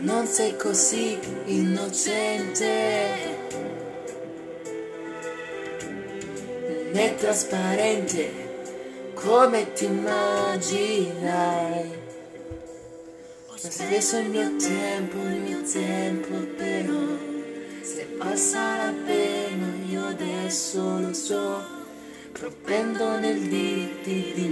non sei così innocente né trasparente come ti immaginai. Ho speso il mio tempo, il mio tempo però, se passa la pena io adesso lo so, propendo nel dirti di.